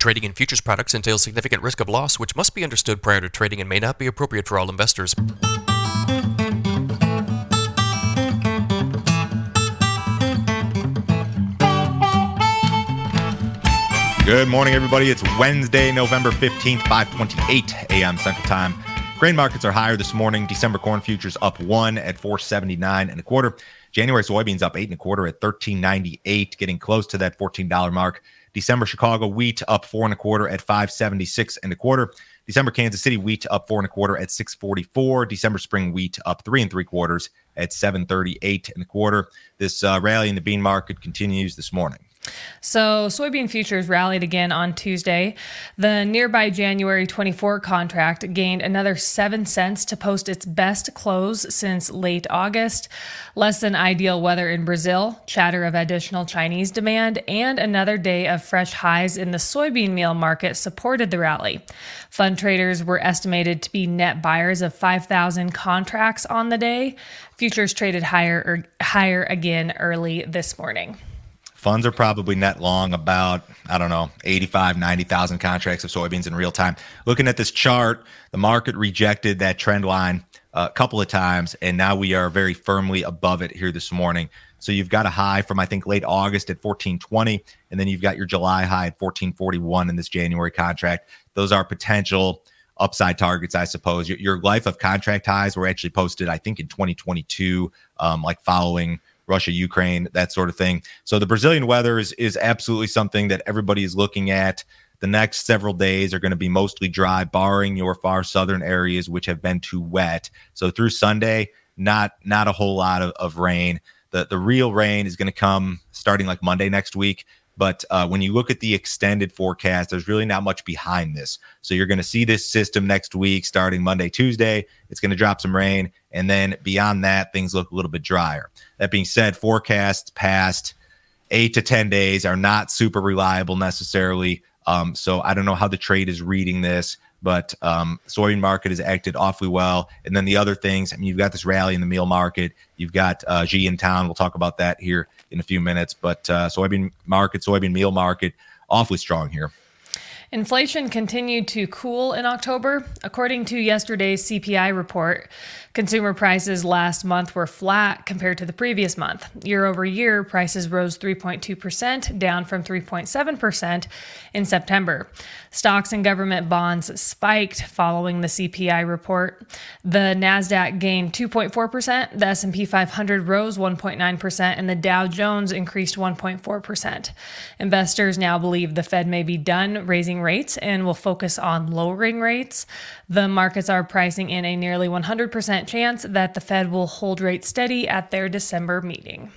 Trading in futures products entails significant risk of loss, which must be understood prior to trading and may not be appropriate for all investors. Good morning, everybody. It's Wednesday, November 15th, 528 a.m. Central Time. Grain markets are higher this morning. December corn futures up one at 479 and a quarter. January soybeans up eight and a quarter at 1398, getting close to that $14 mark. December Chicago wheat up four and a quarter at 576 and a quarter. December Kansas City wheat up four and a quarter at 644. December spring wheat up three and three quarters at 738 and a quarter. This uh, rally in the bean market continues this morning. So, soybean futures rallied again on Tuesday. The nearby January 24 contract gained another 7 cents to post its best close since late August. Less than ideal weather in Brazil, chatter of additional Chinese demand, and another day of fresh highs in the soybean meal market supported the rally. Fund traders were estimated to be net buyers of 5,000 contracts on the day. Futures traded higher er, higher again early this morning funds are probably net long about i don't know 85 90000 contracts of soybeans in real time. Looking at this chart the market rejected that trend line a couple of times and now we are very firmly above it here this morning. So you've got a high from i think late august at 1420 and then you've got your july high at 1441 in this january contract. Those are potential upside targets, I suppose. Your, your, life of contract highs were actually posted, I think, in 2022, um, like following Russia, Ukraine, that sort of thing. So the Brazilian weather is is absolutely something that everybody is looking at. The next several days are going to be mostly dry, barring your far southern areas, which have been too wet. So through Sunday, not not a whole lot of, of rain. The the real rain is going to come starting like Monday next week. But uh, when you look at the extended forecast, there's really not much behind this. So you're going to see this system next week, starting Monday, Tuesday. It's going to drop some rain. And then beyond that, things look a little bit drier. That being said, forecasts past eight to 10 days are not super reliable necessarily. Um, so I don't know how the trade is reading this but um, soybean market has acted awfully well. And then the other things, I mean, you've got this rally in the meal market. You've got uh, Xi in town. We'll talk about that here in a few minutes. But uh, soybean market, soybean meal market, awfully strong here. Inflation continued to cool in October. According to yesterday's CPI report, consumer prices last month were flat compared to the previous month. Year over year, prices rose 3.2%, down from 3.7% in September. Stocks and government bonds spiked following the CPI report. The Nasdaq gained 2.4%, the S&P 500 rose 1.9%, and the Dow Jones increased 1.4%. Investors now believe the Fed may be done raising raising rates and will focus on lowering rates. The markets are pricing in a nearly 100% chance that the Fed will hold rates steady at their December meeting.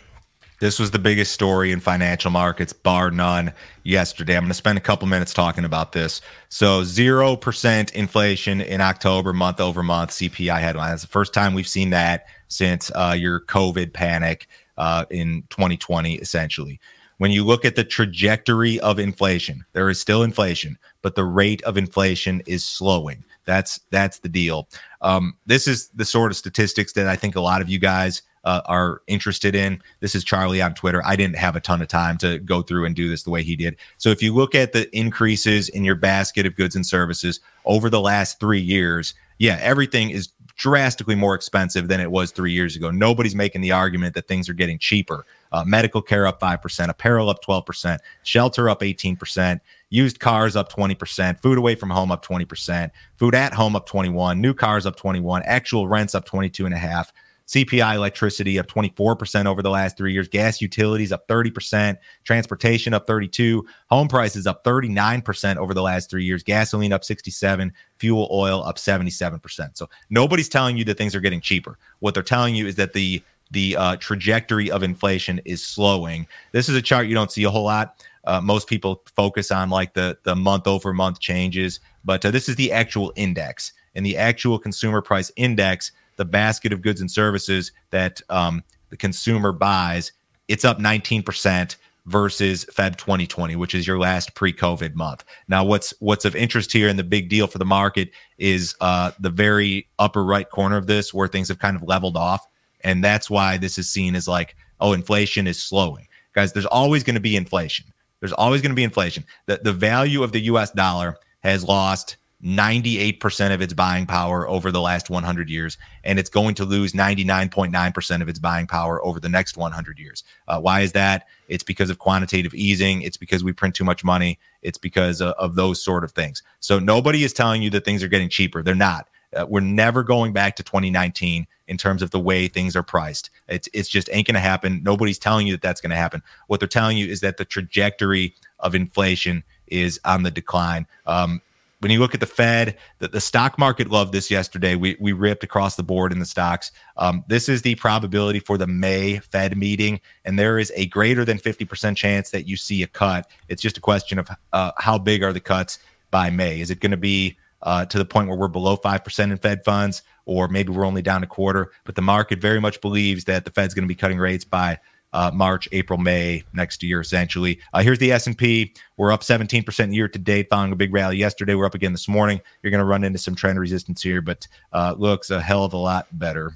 This was the biggest story in financial markets, bar none, yesterday. I'm going to spend a couple minutes talking about this. So, 0% inflation in October, month over month, CPI headline. That's the first time we've seen that since uh, your COVID panic uh, in 2020, essentially when you look at the trajectory of inflation, there is still inflation, but the rate of inflation is slowing. That's that's the deal. Um, this is the sort of statistics that I think a lot of you guys uh, are interested in. This is Charlie on Twitter. I didn't have a ton of time to go through and do this the way he did. So if you look at the increases in your basket of goods and services over the last three years, yeah, everything is drastically more expensive than it was three years ago. Nobody's making the argument that things are getting cheaper. Uh, medical care up 5%, apparel up 12%, shelter up 18%, used cars up 20%, food away from home up 20%, food at home up 21, new cars up 21, actual rents up 22 and a half. CPI electricity up 24% over the last three years, gas utilities up 30%, transportation up 32, home prices up 39% over the last three years, gasoline up 67, fuel oil up 77%. So nobody's telling you that things are getting cheaper. What they're telling you is that the the uh, trajectory of inflation is slowing. This is a chart you don't see a whole lot. Uh, most people focus on like the the month over month changes, but uh, this is the actual index and the actual consumer price index the basket of goods and services that um, the consumer buys, it's up 19% versus Feb 2020, which is your last pre-COVID month. Now, what's what's of interest here and the big deal for the market is uh, the very upper right corner of this, where things have kind of leveled off, and that's why this is seen as like, oh, inflation is slowing, guys. There's always going to be inflation. There's always going to be inflation. The, the value of the US dollar has lost 98% of its buying power over the last 100 years, and it's going to lose 99.9% of its buying power over the next 100 years. Uh, why is that? It's because of quantitative easing. It's because we print too much money. It's because of, of those sort of things. So nobody is telling you that things are getting cheaper. They're not. Uh, we're never going back to 2019 in terms of the way things are priced. It's it's just ain't going to happen. Nobody's telling you that that's going to happen. What they're telling you is that the trajectory of inflation is on the decline. Um, when you look at the Fed, the, the stock market loved this yesterday. We we ripped across the board in the stocks. Um, this is the probability for the May Fed meeting, and there is a greater than 50% chance that you see a cut. It's just a question of uh, how big are the cuts by May. Is it going to be uh, to the point where we're below 5% in Fed funds, or maybe we're only down a quarter? But the market very much believes that the Fed's going to be cutting rates by uh, March, April, May next year, essentially. Uh, here's the S&P. We're up 17% year to date following a big rally yesterday. We're up again this morning. You're going to run into some trend resistance here, but uh, looks a hell of a lot better.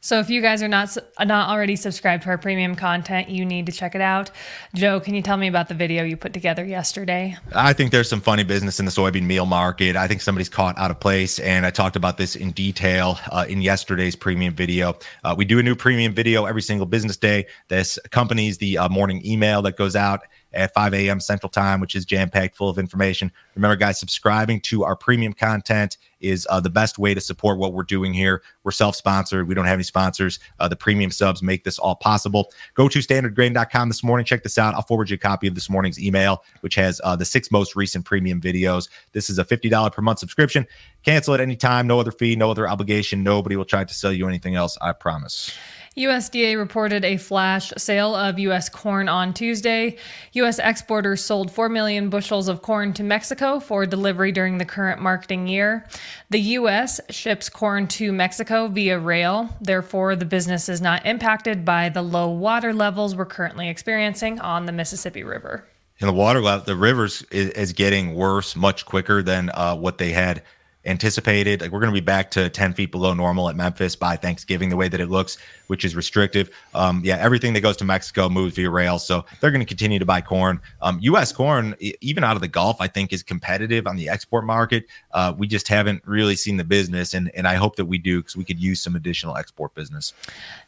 So if you guys are not not already subscribed to our premium content, you need to check it out. Joe, can you tell me about the video you put together yesterday? I think there's some funny business in the soybean meal market. I think somebody's caught out of place, and I talked about this in detail uh, in yesterday's premium video. Uh, we do a new premium video every single business day. This accompanies the uh, morning email that goes out at 5 a.m. Central Time, which is jam packed full of information. Remember, guys, subscribing to our premium content is uh, the best way to support what we're doing here. We're self sponsored, we don't have any sponsors. Uh, the premium subs make this all possible. Go to standardgrain.com this morning. Check this out. I'll forward you a copy of this morning's email, which has uh, the six most recent premium videos. This is a $50 per month subscription. Cancel at any time, no other fee, no other obligation. Nobody will try to sell you anything else, I promise. USDA reported a flash sale of U.S. corn on Tuesday. U.S. exporters sold 4 million bushels of corn to Mexico for delivery during the current marketing year. The U.S. ships corn to Mexico via rail. Therefore, the business is not impacted by the low water levels we're currently experiencing on the Mississippi River. And the water level, the rivers is, is getting worse much quicker than uh, what they had anticipated. Like we're going to be back to 10 feet below normal at Memphis by Thanksgiving, the way that it looks, which is restrictive. Um, yeah, everything that goes to Mexico moves via rail. So they're going to continue to buy corn. Um, U.S. corn, even out of the Gulf, I think is competitive on the export market. Uh, we just haven't really seen the business, and, and I hope that we do because we could use some additional export business.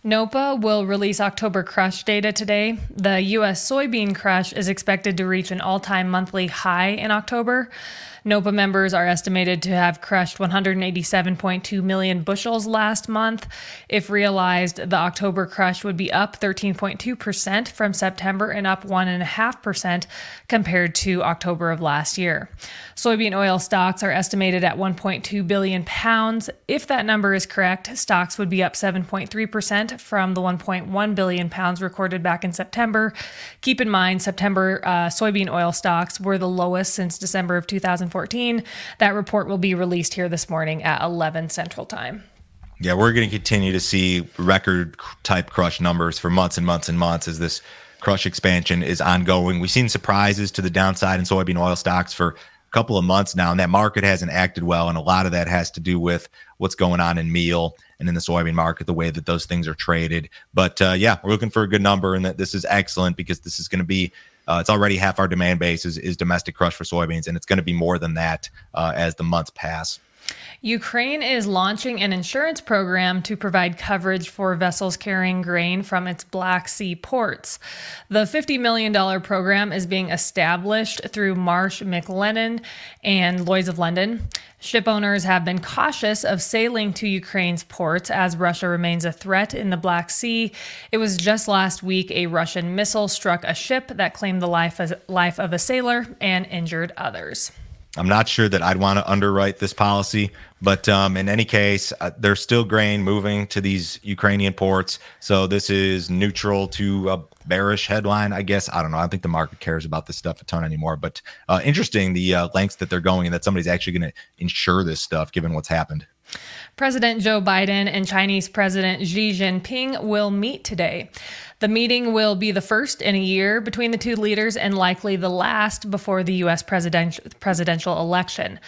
NOPA will release October crush data today. The U.S. soybean crush is expected to reach an all time monthly high in October. NOPA members are estimated to have crushed 187.2 million bushels last month. If realized, the October crush would be up 13.2% from September and up 1.5% compared to October of last year. Soybean oil stocks are estimated at 1.2 billion pounds. If that number is correct, stocks would be up 7.3% from the 1.1 billion pounds recorded back in September. Keep in mind, September uh, soybean oil stocks were the lowest since December of 2014. That report will be released here this morning at 11 Central Time. Yeah, we're going to continue to see record type crush numbers for months and months and months as this crush expansion is ongoing. We've seen surprises to the downside in soybean oil stocks for a couple of months now, and that market hasn't acted well. And a lot of that has to do with what's going on in meal and in the soybean market, the way that those things are traded. But uh, yeah, we're looking for a good number, and that this is excellent because this is going to be. Uh, it's already half our demand base is, is domestic crush for soybeans, and it's going to be more than that uh, as the months pass. Ukraine is launching an insurance program to provide coverage for vessels carrying grain from its Black Sea ports. The $50 million program is being established through Marsh McLennan and Lloyds of London. Ship owners have been cautious of sailing to Ukraine's ports as Russia remains a threat in the Black Sea. It was just last week a Russian missile struck a ship that claimed the life, life of a sailor and injured others. I'm not sure that I'd want to underwrite this policy, but um, in any case, uh, there's still grain moving to these Ukrainian ports. So this is neutral to a bearish headline, I guess. I don't know. I don't think the market cares about this stuff a ton anymore. But uh, interesting the uh, lengths that they're going and that somebody's actually going to insure this stuff given what's happened. President Joe Biden and Chinese President Xi Jinping will meet today. The meeting will be the first in a year between the two leaders and likely the last before the U.S. Presidential, election.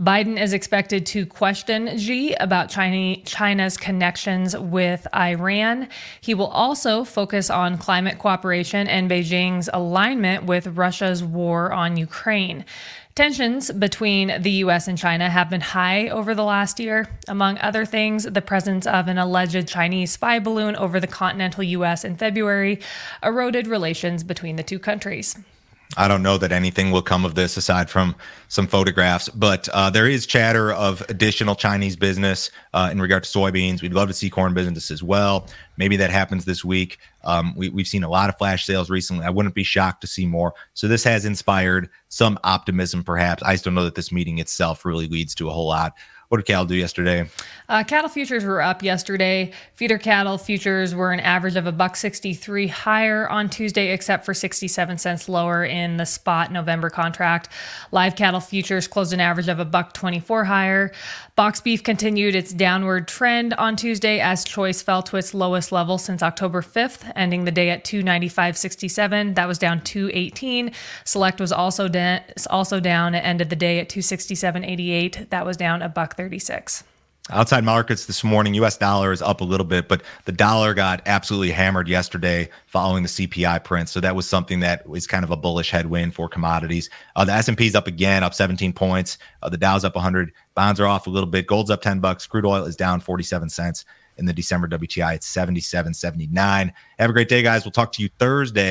Biden is expected to question Xi about China, China's connections with Iran. He will also focus on climate cooperation and Beijing's alignment with Russia's war on Ukraine. Tensions between the U.S. and China have been high over the last year. Among other things, the presence of an alleged Chinese spy balloon over the continental U.S. in February eroded relations between the two countries. I don't know that anything will come of this aside from some photographs, but uh, there is chatter of additional Chinese business uh, in regard to soybeans. We'd love to see corn business as well. Maybe that happens this week. Um, we, we've seen a lot of flash sales recently. I wouldn't be shocked to see more. So this has inspired some optimism, perhaps. I just don't know that this meeting itself really leads to a whole lot. What did cattle do yesterday? Uh, cattle futures were up yesterday. Feeder cattle futures were an average of a buck 63 higher on Tuesday, except for 67 cents lower in the spot November contract. Live cattle futures closed an average of a buck 24 higher. Box beef continued its downward trend on Tuesday as choice fell to its lowest level since October 5th, ending the day at 295.67. That was down 218. Select was also de- also down. It ended the day at 267.88. That was down a buck 36. Outside markets this morning, US dollar is up a little bit, but the dollar got absolutely hammered yesterday following the CPI print. So that was something that was kind of a bullish headwind for commodities. Uh, the S&P is up again, up 17 points. Uh, the Dow's up 100. Bonds are off a little bit. Gold's up 10 bucks. Crude oil is down 47 cents. In the December WTI, it's 77.79. Have a great day, guys. We'll talk to you Thursday.